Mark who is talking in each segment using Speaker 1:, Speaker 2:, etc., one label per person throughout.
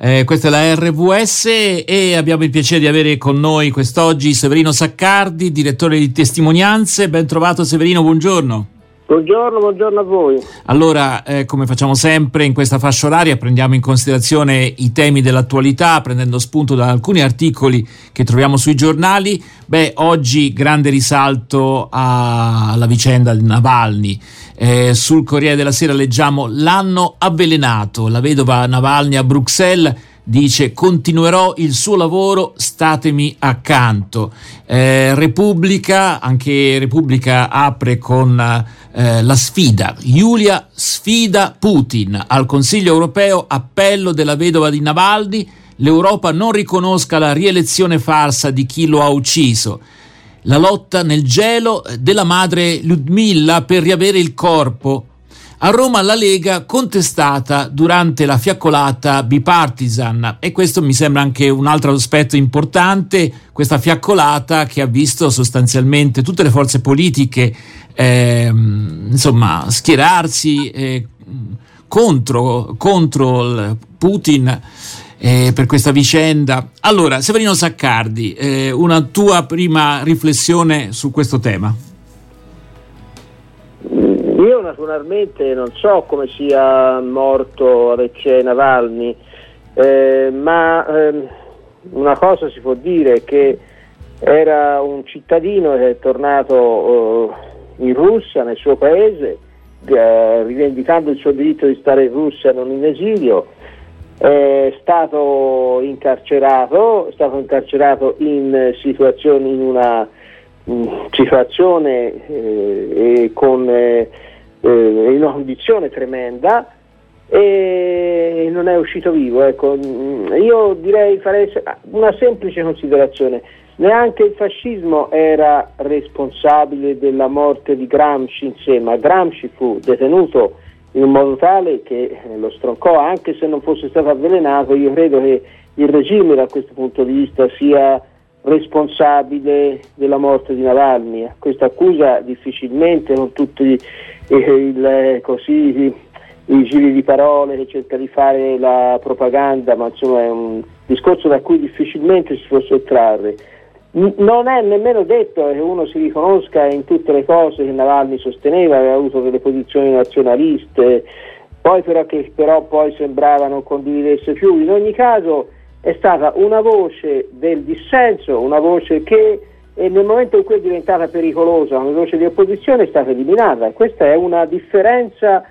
Speaker 1: Eh, questa è la RVS e abbiamo il piacere di avere con noi quest'oggi Severino Saccardi, direttore di testimonianze. Ben trovato Severino, buongiorno.
Speaker 2: Buongiorno, buongiorno a voi.
Speaker 1: Allora, eh, come facciamo sempre in questa fascia oraria, prendiamo in considerazione i temi dell'attualità, prendendo spunto da alcuni articoli che troviamo sui giornali. Beh, oggi grande risalto alla vicenda di Navalny. Eh, sul Corriere della Sera leggiamo l'hanno avvelenato, la vedova Navalny a Bruxelles dice continuerò il suo lavoro, statemi accanto. Eh, Repubblica, anche Repubblica apre con eh, la sfida. Giulia sfida Putin al Consiglio europeo, appello della vedova di Navalny, l'Europa non riconosca la rielezione farsa di chi lo ha ucciso. La lotta nel gelo della madre Ludmilla per riavere il corpo a Roma la Lega contestata durante la fiaccolata bipartisan e questo mi sembra anche un altro aspetto importante, questa fiaccolata che ha visto sostanzialmente tutte le forze politiche eh, insomma, schierarsi eh, contro, contro Putin. Eh, per questa vicenda. Allora, Severino Saccardi, eh, una tua prima riflessione su questo tema?
Speaker 2: Io naturalmente non so come sia morto Alexei Navalny, eh, ma ehm, una cosa si può dire che era un cittadino che è tornato eh, in Russia, nel suo paese, eh, rivendicando il suo diritto di stare in Russia, non in esilio, è stato incarcerato, è stato incarcerato in in una situazione eh, con eh, eh, in una condizione tremenda e non è uscito vivo. Ecco. Io direi farei una semplice considerazione. Neanche il fascismo era responsabile della morte di Gramsci insieme. Gramsci fu detenuto in un modo tale che lo stroncò, anche se non fosse stato avvelenato. Io credo che il regime da questo punto di vista sia responsabile della morte di Navalny. Questa accusa difficilmente con tutti il, così, i giri di parole che cerca di fare la propaganda, ma insomma è un discorso da cui difficilmente si può sottrarre. Non è nemmeno detto che uno si riconosca in tutte le cose che Navalny sosteneva, aveva avuto delle posizioni nazionaliste, poi però che però poi sembrava non condividesse più. In ogni caso è stata una voce del dissenso, una voce che e nel momento in cui è diventata pericolosa una voce di opposizione è stata eliminata. Questa è una differenza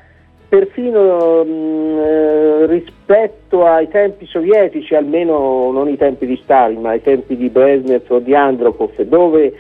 Speaker 2: perfino mh, eh, rispetto ai tempi sovietici, almeno non i tempi di Stalin, ma ai tempi di Brezhnev o di Andropov, dove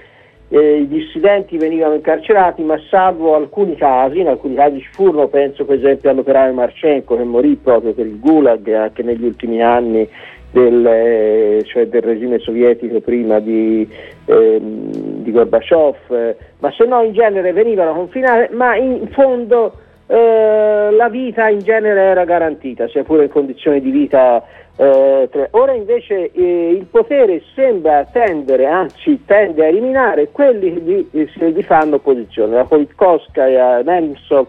Speaker 2: eh, i dissidenti venivano incarcerati, ma salvo alcuni casi, in alcuni casi ci furono, penso per esempio all'operaio Marchenko che morì proprio per il Gulag anche negli ultimi anni del, eh, cioè del regime sovietico prima di, eh, di Gorbaciov, eh, ma se no in genere venivano confinate, ma in fondo eh, la vita in genere era garantita, sia pure in condizioni di vita eh, ora invece eh, il potere sembra tendere, anzi tende a eliminare quelli che gli, gli fanno opposizione, la Politkovskaya, Nemtsov,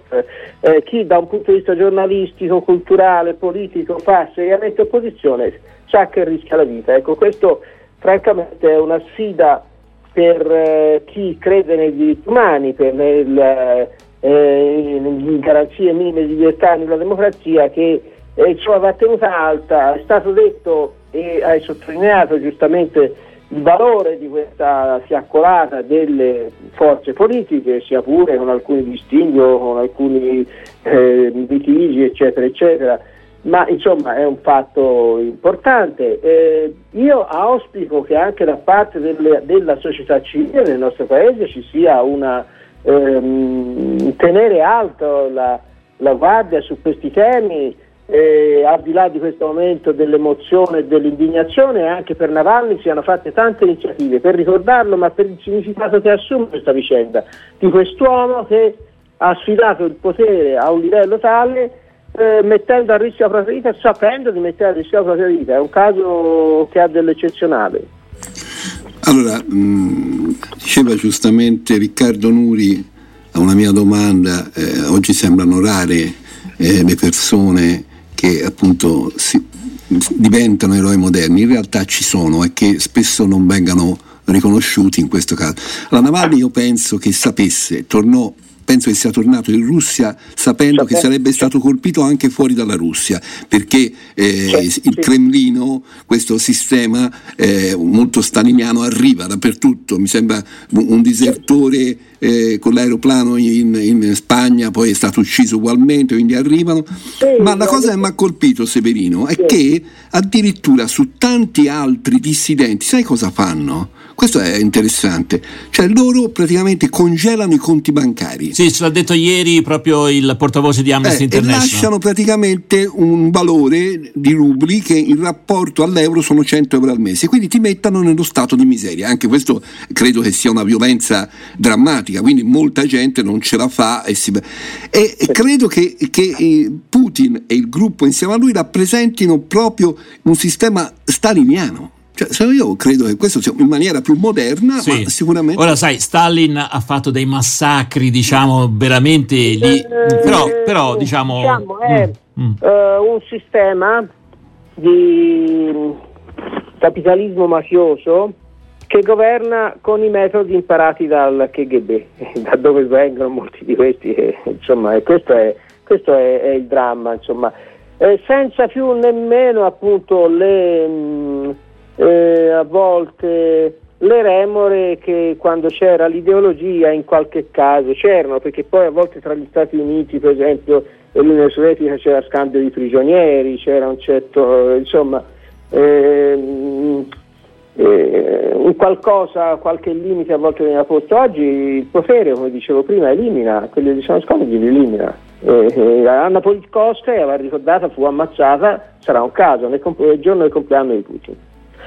Speaker 2: eh, chi da un punto di vista giornalistico, culturale, politico fa seriamente opposizione sa che rischia la vita. Ecco, questo francamente è una sfida per eh, chi crede nei diritti umani, per le, eh, garanzie minime di libertà nella democrazia che eh, insomma, va tenuta alta. È stato detto e hai sottolineato giustamente il valore di questa fiaccolata delle forze politiche, sia pure con alcuni distinguo, con alcuni eh, litigi, eccetera, eccetera, ma insomma è un fatto importante. Eh, io auspico che anche da parte delle, della società civile nel nostro paese ci sia una ehm, tenere alto la, la guardia su questi temi eh, al di là di questo momento dell'emozione e dell'indignazione, anche per Navalny siano fatte tante iniziative per ricordarlo, ma per il significato che assume questa vicenda, di quest'uomo che ha sfidato il potere a un livello tale, eh, mettendo a rischio la propria vita, sapendo di mettere a rischio la propria vita. È un caso che ha dell'eccezionale.
Speaker 3: Allora, mh, mm, diceva giustamente Riccardo Nuri a una mia domanda, eh, oggi sembrano rare eh, le persone che appunto si, diventano eroi moderni, in realtà ci sono e che spesso non vengano riconosciuti in questo caso. La Navalny io penso che sapesse, tornò penso che sia tornato in Russia sapendo che sarebbe stato colpito anche fuori dalla Russia, perché eh, il Cremlino, questo sistema eh, molto staliniano, arriva dappertutto, mi sembra un disertore eh, con l'aeroplano in, in, Spagna, poi è stato ucciso ugualmente, quindi arrivano. Ma la cosa che mi ha colpito Severino è che addirittura su tanti altri dissidenti, sai cosa fanno? Questo è interessante, cioè loro praticamente congelano i conti bancari.
Speaker 1: Sì, ce l'ha detto ieri proprio il portavoce di Amnesty
Speaker 3: eh,
Speaker 1: International.
Speaker 3: E lasciano praticamente un valore di rubli che in rapporto all'euro sono 100 euro al mese, quindi ti mettono nello stato di miseria. Anche questo credo che sia una violenza drammatica, quindi molta gente non ce la fa e, si... e, credo che, che eh, Putin e il gruppo insieme a lui rappresentino proprio un sistema staliniano. Cioè, io credo che questo sia in maniera più moderna, sì. ma sicuramente.
Speaker 1: Ora, sai, Stalin ha fatto dei massacri, diciamo, veramente lì. Eh, però, però, diciamo.
Speaker 2: diciamo è mm, mm. Uh, un sistema di capitalismo mafioso che governa con i metodi imparati dal KGB, da dove vengono molti di questi. insomma, e questo è, questo è, è il dramma, insomma. Eh, senza più nemmeno appunto le. Mh, mm, eh, a volte le remore che quando c'era l'ideologia in qualche caso c'erano, perché poi a volte tra gli Stati Uniti, per esempio, e l'Unione Sovietica c'era scambio di prigionieri, c'era un certo, insomma, ehm, eh, un qualcosa, qualche limite a volte veniva posto. Oggi il potere, come dicevo prima, elimina, quelli che sono scomodi li elimina. Eh, eh, Anna Politkovskaya, va ricordata, fu ammazzata, sarà un caso, nel, comp- nel giorno del compleanno di Putin.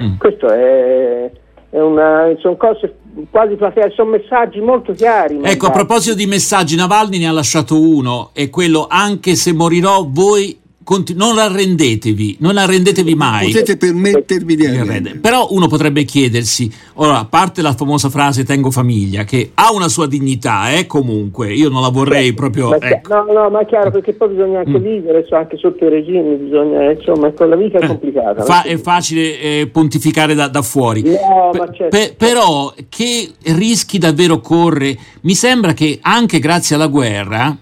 Speaker 2: Mm. Questo è, è una, sono cose quasi sono messaggi molto chiari.
Speaker 1: Ecco, a proposito di messaggi, Navalny ne ha lasciato uno, è quello anche se morirò voi Conti- non arrendetevi, non arrendetevi mai.
Speaker 3: Potete permettervi di arrendere.
Speaker 1: Però uno potrebbe chiedersi, ora, a parte la famosa frase tengo famiglia, che ha una sua dignità, eh, comunque, io non la vorrei sì, proprio...
Speaker 2: Ma
Speaker 1: ecco.
Speaker 2: No, no, ma è chiaro, perché poi bisogna anche mm. vivere, cioè anche sotto i regimi, bisogna, insomma, ecco, la vita è eh, complicata.
Speaker 1: Fa- è facile eh, pontificare da, da fuori.
Speaker 2: No, ma certo.
Speaker 1: Pe- però, che rischi davvero corre? Mi sembra che anche grazie alla guerra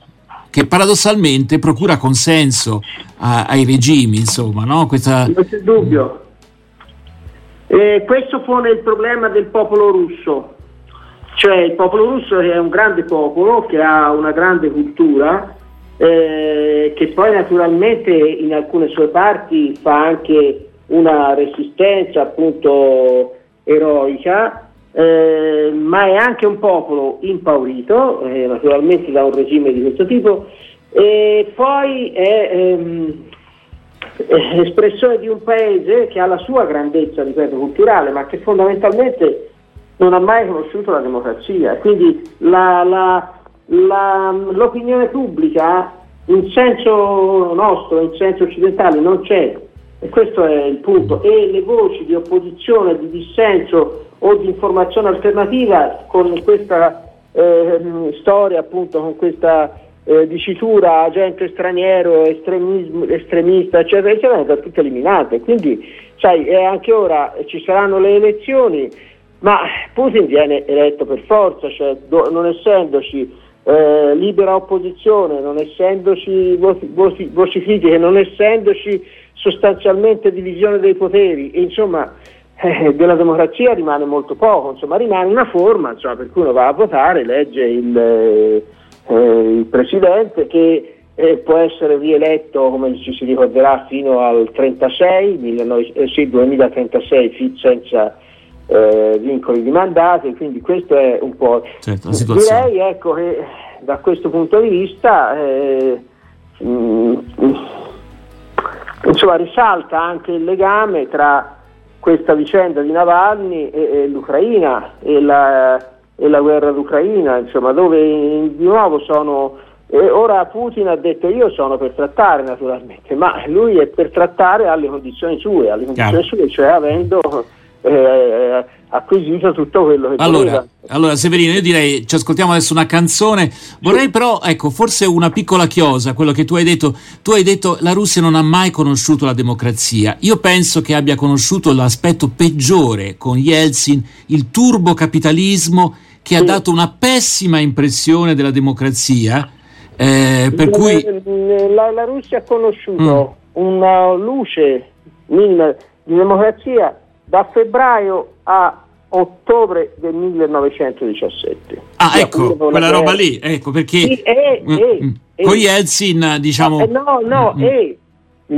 Speaker 1: che paradossalmente procura consenso a, ai regimi, insomma, no? Questa...
Speaker 2: Non c'è dubbio. Eh, questo pone il problema del popolo russo, cioè il popolo russo è un grande popolo che ha una grande cultura, eh, che poi naturalmente in alcune sue parti fa anche una resistenza appunto eroica, eh, ma è anche un popolo impaurito, eh, naturalmente da un regime di questo tipo, e poi è ehm, espressione di un paese che ha la sua grandezza, ripeto, culturale, ma che fondamentalmente non ha mai conosciuto la democrazia. Quindi la, la, la, l'opinione pubblica in senso nostro, in senso occidentale, non c'è. E questo è il punto. E le voci di opposizione, di dissenso o di informazione alternativa con questa eh, storia, appunto, con questa eh, dicitura agente straniero, estremista, eccetera, eccetera, sono tutte eliminate. Quindi, sai, anche ora ci saranno le elezioni, ma Putin viene eletto per forza, cioè, do, non essendoci eh, libera opposizione, non essendoci voci critiche, non essendoci sostanzialmente divisione dei poteri, insomma eh, della democrazia rimane molto poco, insomma rimane una forma insomma, per cui uno va a votare, legge il, eh, il presidente che eh, può essere rieletto come ci si ricorderà fino al 36, 19, eh, sì, 2036 senza eh, vincoli di mandato, quindi questo è un po'...
Speaker 1: Certo,
Speaker 2: direi ecco, che da questo punto di vista mh, mm, insomma, risalta anche il legame tra questa vicenda di Navalny e, e l'Ucraina e la, e la, guerra d'Ucraina, insomma, dove in, di nuovo sono... Eh, ora Putin ha detto io sono per trattare naturalmente, ma lui è per trattare alle condizioni sue, alle condizioni sue, cioè avendo eh, acquisito tutto quello che
Speaker 1: allora,
Speaker 2: voleva.
Speaker 1: Allora Severino, io direi ci ascoltiamo adesso una canzone. Vorrei sì. però, ecco, forse una piccola chiosa, quello che tu hai detto. Tu hai detto la Russia non ha mai conosciuto la democrazia. Io penso che abbia conosciuto l'aspetto peggiore con Yeltsin, il turbocapitalismo che sì. ha dato una pessima impressione della democrazia. Eh, per cui
Speaker 2: la, la, Russia ha conosciuto mm. una luce minima di democrazia da febbraio a ottobre del 1917.
Speaker 1: Ah, cioè, ecco, quella roba lì, ecco perché
Speaker 2: sì, e,
Speaker 1: mm,
Speaker 2: e,
Speaker 1: mm. con Yeltsin, diciamo...
Speaker 2: Eh, no, no, mm, mm. e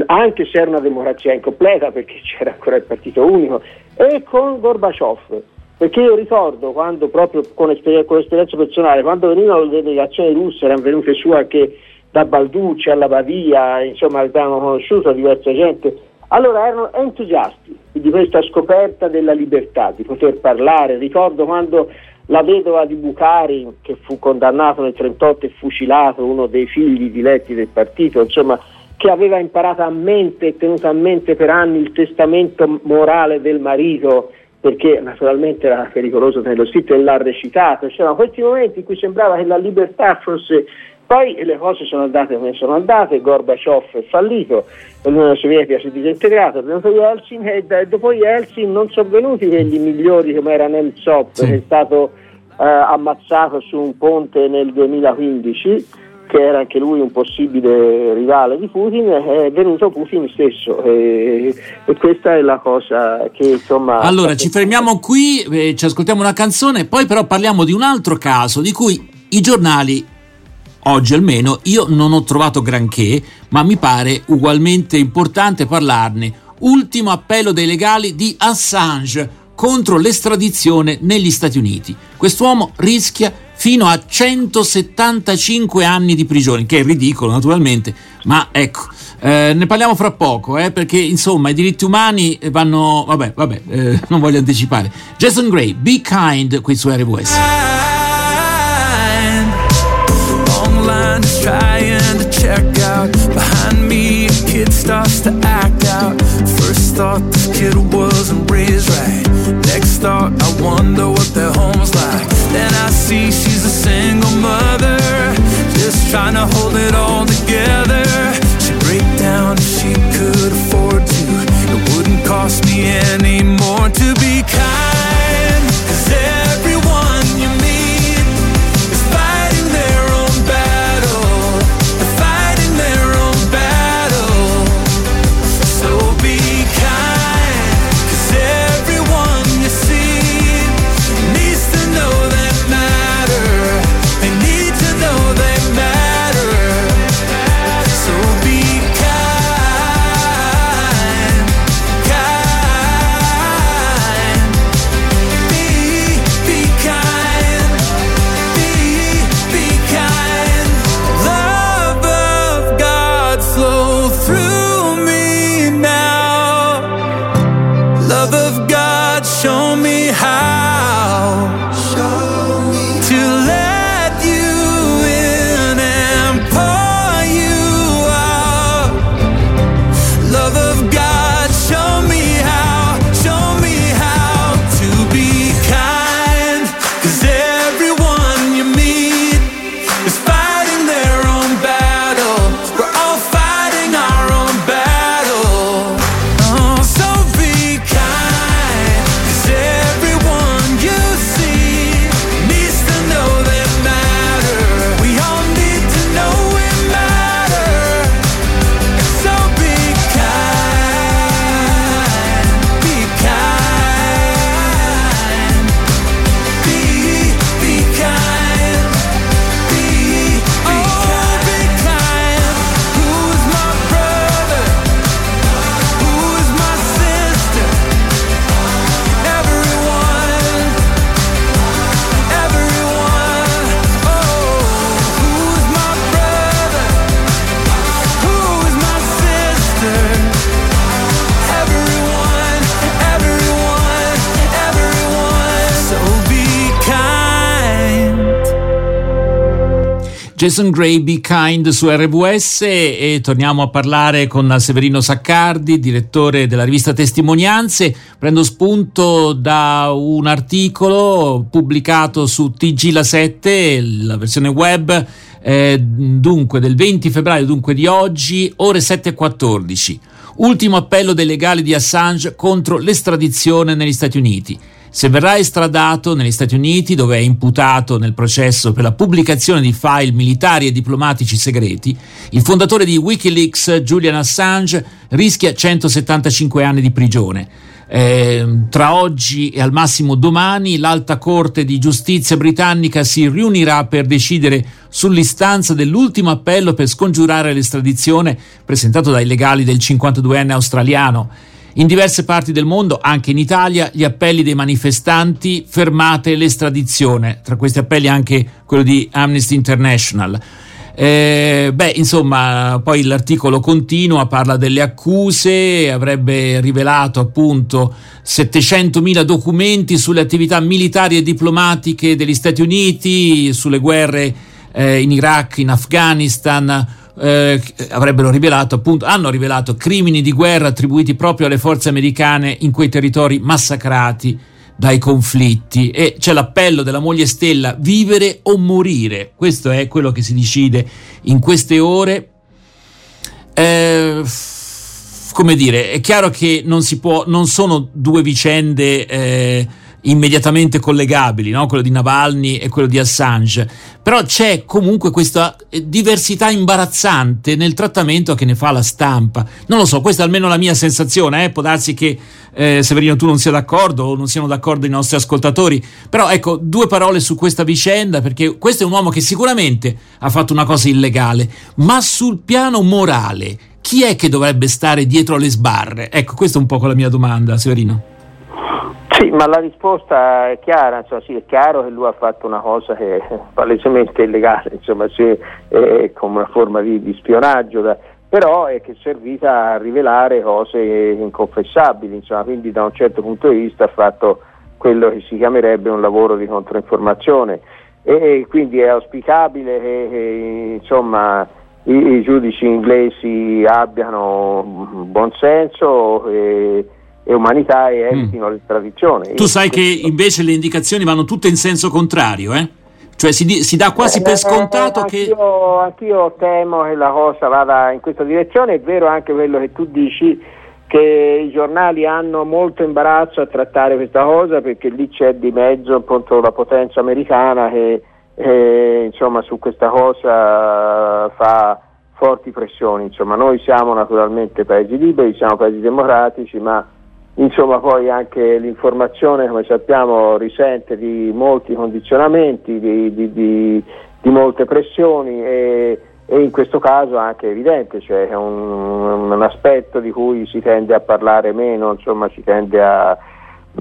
Speaker 2: anche se era una democrazia incompleta perché c'era ancora il partito unico, e con Gorbaciov. Perché io ricordo quando, proprio con, esperienza, con esperienza personale, quando venivano le delegazioni russe, erano venute su anche da Balducci alla Badia, insomma abbiamo conosciuto diversa gente, allora erano entusiasti di questa scoperta della libertà, di poter parlare. Ricordo quando la vedova di Bucari, che fu condannato nel 1938 e fucilato, uno dei figli diletti del partito, insomma, che aveva imparato a mente e tenuto a mente per anni il testamento morale del marito, perché naturalmente era pericoloso tenerlo scritto e l'ha recitato. C'erano questi momenti in cui sembrava che la libertà fosse poi le cose sono andate come sono andate, Gorbaciov è fallito, l'Unione Sovietica si è disintegrata, è venuto Yeltsin e dopo Yeltsin non sono venuti quelli migliori come era Nemtsov sì. che è stato eh, ammazzato su un ponte nel 2015 che era anche lui un possibile rivale di Putin, è venuto Putin stesso e, e questa è la cosa che insomma...
Speaker 1: Allora ci fermiamo qui, eh, ci ascoltiamo una canzone, poi però parliamo di un altro caso di cui i giornali oggi almeno io non ho trovato granché, ma mi pare ugualmente importante parlarne. Ultimo appello dei legali di Assange contro l'estradizione negli Stati Uniti. Quest'uomo rischia fino a 175 anni di prigione, che è ridicolo naturalmente, ma ecco, eh, ne parliamo fra poco, eh, perché insomma i diritti umani vanno... vabbè, vabbè, eh, non voglio anticipare. Jason Gray, Be Kind qui su RWS. Trying to check out. Behind me, a kid starts to act out. First thought this kid wasn't raised right. Next thought, I wonder what their home's like. Then I see she's a single mother, just trying to hold it all together. She'd break down she Jason Gray, Be Kind su RWS e torniamo a parlare con Severino Saccardi, direttore della rivista Testimonianze. Prendo spunto da un articolo pubblicato su TG La 7, la versione web, eh, dunque del 20 febbraio, dunque di oggi, ore 7.14. Ultimo appello dei legali di Assange contro l'estradizione negli Stati Uniti. Se verrà estradato negli Stati Uniti, dove è imputato nel processo per la pubblicazione di file militari e diplomatici segreti, il fondatore di Wikileaks, Julian Assange, rischia 175 anni di prigione. Eh, tra oggi e al massimo domani l'Alta Corte di Giustizia britannica si riunirà per decidere sull'istanza dell'ultimo appello per scongiurare l'estradizione presentato dai legali del 52enne australiano. In diverse parti del mondo, anche in Italia, gli appelli dei manifestanti fermate l'estradizione, tra questi appelli anche quello di Amnesty International. Eh, beh, insomma, poi l'articolo continua, parla delle accuse, avrebbe rivelato appunto 700.000 documenti sulle attività militari e diplomatiche degli Stati Uniti, sulle guerre eh, in Iraq, in Afghanistan, eh, avrebbero rivelato appunto, hanno rivelato crimini di guerra attribuiti proprio alle forze americane in quei territori massacrati dai conflitti. E c'è l'appello della moglie Stella vivere o morire. Questo è quello che si decide in queste ore. Eh, come dire è chiaro che non si può non sono due vicende eh, immediatamente collegabili, no? quello di Navalny e quello di Assange, però c'è comunque questa eh, diversità imbarazzante nel trattamento che ne fa la stampa. Non lo so, questa è almeno la mia sensazione, eh? può darsi che eh, Severino tu non sia d'accordo o non siano d'accordo i nostri ascoltatori, però ecco due parole su questa vicenda perché questo è un uomo che sicuramente ha fatto una cosa illegale, ma sul piano morale chi è che dovrebbe stare dietro le sbarre? Ecco, questa è un po' la mia domanda, Severino.
Speaker 2: Sì, ma la risposta è chiara, insomma, sì, è chiaro che lui ha fatto una cosa che è palesemente illegale, insomma, sì, è come una forma di, di spionaggio, da, però è che è servita a rivelare cose inconfessabili, insomma, quindi da un certo punto di vista ha fatto quello che si chiamerebbe un lavoro di controinformazione e quindi è auspicabile che, che insomma, i, i, giudici inglesi abbiano buon senso. E, e umanità e evitino mm. l'estradizione.
Speaker 1: Tu sai che invece le indicazioni vanno tutte in senso contrario, eh? Cioè si, si dà quasi eh, per scontato
Speaker 2: eh,
Speaker 1: che...
Speaker 2: Anch'io, anch'io temo che la cosa vada in questa direzione, è vero anche quello che tu dici, che i giornali hanno molto imbarazzo a trattare questa cosa perché lì c'è di mezzo appunto la potenza americana che eh, insomma su questa cosa fa forti pressioni. Insomma, noi siamo naturalmente paesi liberi, siamo paesi democratici, ma Insomma, poi anche l'informazione, come sappiamo, risente di molti condizionamenti, di, di, di, di molte pressioni e, e, in questo caso anche evidente, cioè è un, un, aspetto di cui si tende a parlare meno, insomma, si tende a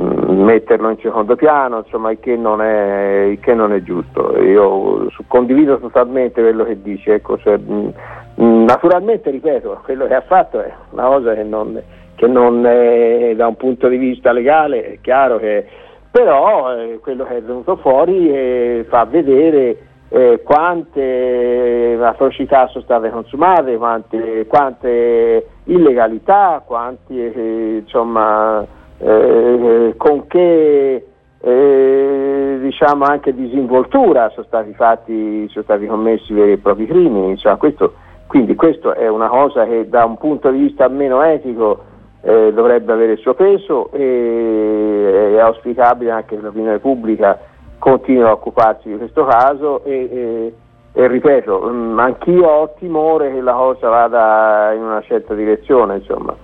Speaker 2: mm, metterlo in secondo piano, insomma, il che non è, il che non è giusto. Io condivido totalmente quello che dice, ecco, cioè, mh, mm, naturalmente, ripeto, quello che ha fatto è una cosa che non che non è, da un punto di vista legale è chiaro che però eh, quello che è venuto fuori eh, fa vedere eh, quante atrocità sono state consumate, quante, quante illegalità, quanti, eh, insomma, eh, con che eh, diciamo anche disinvoltura sono stati, fatti, sono stati commessi veri e propri crimini. Insomma, questo, quindi questo è una cosa che da un punto di vista meno etico eh, dovrebbe avere il suo peso e è auspicabile anche che l'opinione pubblica continui a occuparsi di questo caso e, e, e ripeto, mh, mm, anch'io ho timore che la cosa vada in una certa direzione, insomma.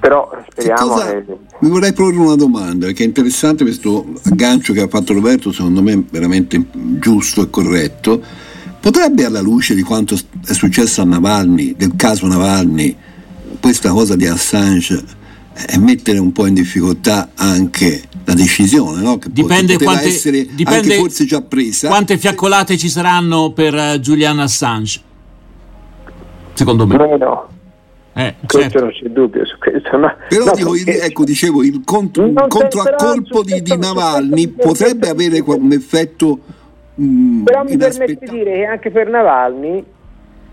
Speaker 2: Però speriamo cosa, che...
Speaker 3: Mi vorrei porre una domanda, che è interessante questo aggancio che ha fatto Roberto, secondo me veramente giusto e corretto. Potrebbe alla luce di quanto è successo a Navalny, del caso Navalny, questa cosa di Assange è mettere un po' in difficoltà anche la decisione, no? che
Speaker 1: dipende quante,
Speaker 3: essere
Speaker 1: dipende
Speaker 3: anche forse già presa.
Speaker 1: Quante fiaccolate ci saranno per uh, Julian Assange? Secondo me.
Speaker 2: Meno. Eh, questo certo. non c'è dubbio su questo. Ma,
Speaker 3: però no, dico, il, ecco, dicevo, il contro, il contro a colpo di, di Navalny potrebbe avere un effetto
Speaker 2: mh, Però mi permette di dire che anche per Navalny,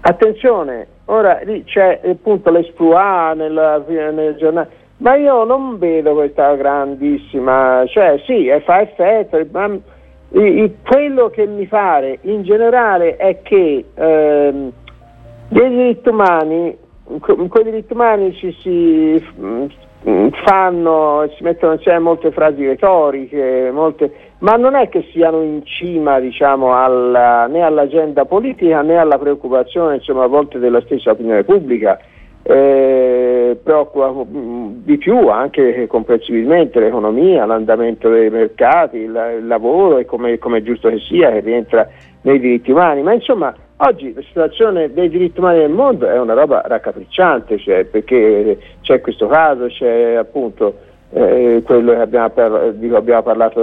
Speaker 2: attenzione, ora lì c'è appunto l'esploit nel, nel giornale, ma io non vedo questa grandissima, cioè sì, fa effetto, ma quello che mi pare in generale è che ehm, dei diritti umani, con i diritti umani ci si mm, fanno, si mettono insieme molte frasi retoriche, molte, ma non è che siano in cima diciamo, alla, né all'agenda politica né alla preoccupazione insomma, a volte della stessa opinione pubblica. Eh, preoccupa mm, di più anche comprensibilmente l'economia, l'andamento dei mercati, il, il lavoro e come, è giusto che sia che rientra nei diritti umani, ma insomma oggi la situazione dei diritti umani nel mondo è una roba raccapricciante, cioè, perché c'è questo caso, c'è appunto eh, quello che abbiamo, di cui abbiamo parlato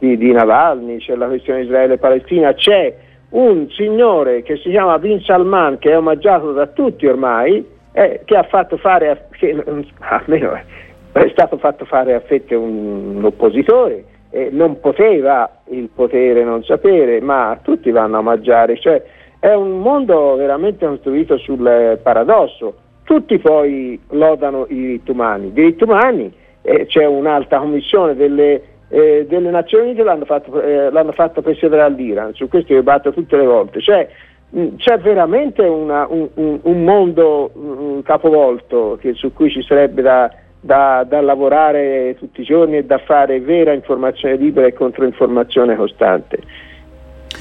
Speaker 2: di, di Navalny, c'è la questione Israele-Palestina, c'è un signore che si chiama Bin Salman che è omaggiato da tutti ormai, eh, che ha fatto fare, a, che, almeno è stato fatto fare a fette un, un oppositore, eh, non poteva il potere non sapere, ma tutti vanno a mangiare, cioè è un mondo veramente costruito sul paradosso. Tutti poi lodano i diritti umani. Diritti umani, eh, c'è un'alta commissione delle, eh, delle Nazioni Unite, l'hanno fatto, eh, l'hanno fatto presiedere all'Iran, su questo io batto tutte le volte. Cioè, c'è veramente una, un, un, un, mondo un capovolto che, su cui ci sarebbe da, da, da, lavorare tutti i giorni e da fare vera informazione libera e controinformazione costante.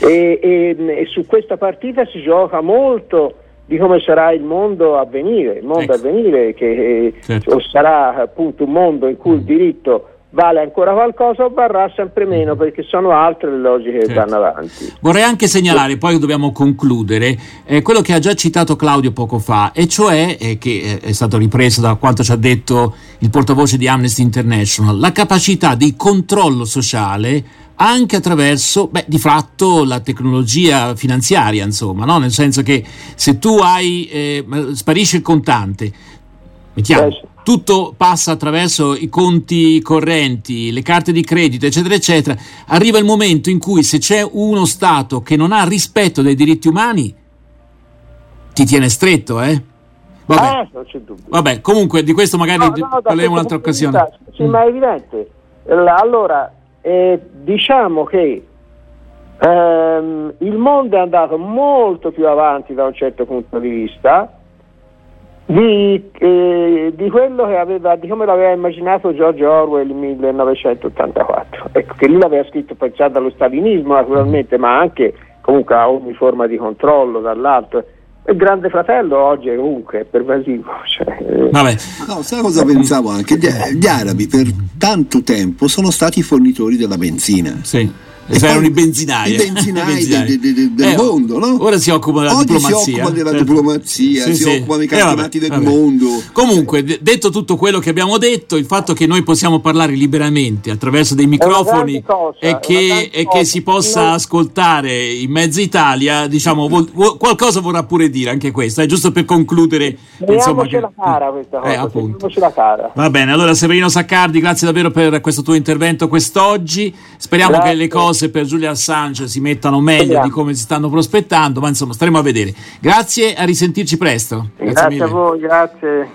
Speaker 2: E, e, e su questa partita si gioca molto di come sarà il mondo a venire, il mondo ecco. a venire che certo. sarà appunto un mondo in cui il diritto vale ancora qualcosa o varrà sempre meno mm-hmm. perché sono altre le logiche certo. che vanno avanti.
Speaker 1: Vorrei anche segnalare, poi dobbiamo concludere, eh, quello che ha già citato Claudio poco fa, e cioè, eh, che è stato ripreso da quanto ci ha detto il portavoce di Amnesty International, la capacità di controllo sociale anche attraverso, beh, di fatto la tecnologia finanziaria, insomma, no? nel senso che se tu hai, eh, sparisce il contante, mettiamo, eh, tutto passa attraverso i conti correnti, le carte di credito, eccetera, eccetera, arriva il momento in cui se c'è uno Stato che non ha rispetto dei diritti umani, ti tiene stretto, eh? Vabbè, ah, non c'è dubbio. Vabbè comunque di questo magari no, no, parleremo un'altra occasione.
Speaker 2: Sì, mm. ma è evidente. Allora, eh, diciamo che ehm, il mondo è andato molto più avanti da un certo punto di vista, di, eh, di, quello che aveva, di come l'aveva immaginato George Orwell nel 1984. Ecco, che lui l'aveva scritto pensando allo stalinismo naturalmente, ma anche comunque a ogni forma di controllo dall'alto. Il grande fratello oggi è comunque pervasivo. Cioè,
Speaker 3: eh. Vabbè. No, sai cosa pensavo anche? Gli, gli arabi per tanto tempo sono stati i fornitori della benzina.
Speaker 1: Sì erano i benzinai,
Speaker 3: i benzinai, de, de, de, del eh, mondo. No?
Speaker 1: Ora si occupa della
Speaker 3: Oggi
Speaker 1: diplomazia.
Speaker 3: si occupa della certo. diplomazia, sì, si sì. occupa dei campionati eh, del mondo.
Speaker 1: Comunque, d- detto tutto quello che abbiamo detto, il fatto che noi possiamo parlare liberamente attraverso dei microfoni cosa, e, che, e che, si possa noi... ascoltare in mezza Italia, diciamo, vol- vol- qualcosa vorrà pure dire anche questo, è giusto per concludere.
Speaker 2: Insomma, che... la cara questa
Speaker 1: eh, cosa, eh, la cara. Va bene, allora Severino Saccardi, grazie davvero per questo tuo intervento quest'oggi. Speriamo grazie. che le cose per Giulia Assange si mettano meglio Speriamo. di come si stanno prospettando, ma insomma staremo a vedere. Grazie, a risentirci presto.
Speaker 2: Grazie, grazie a voi, grazie.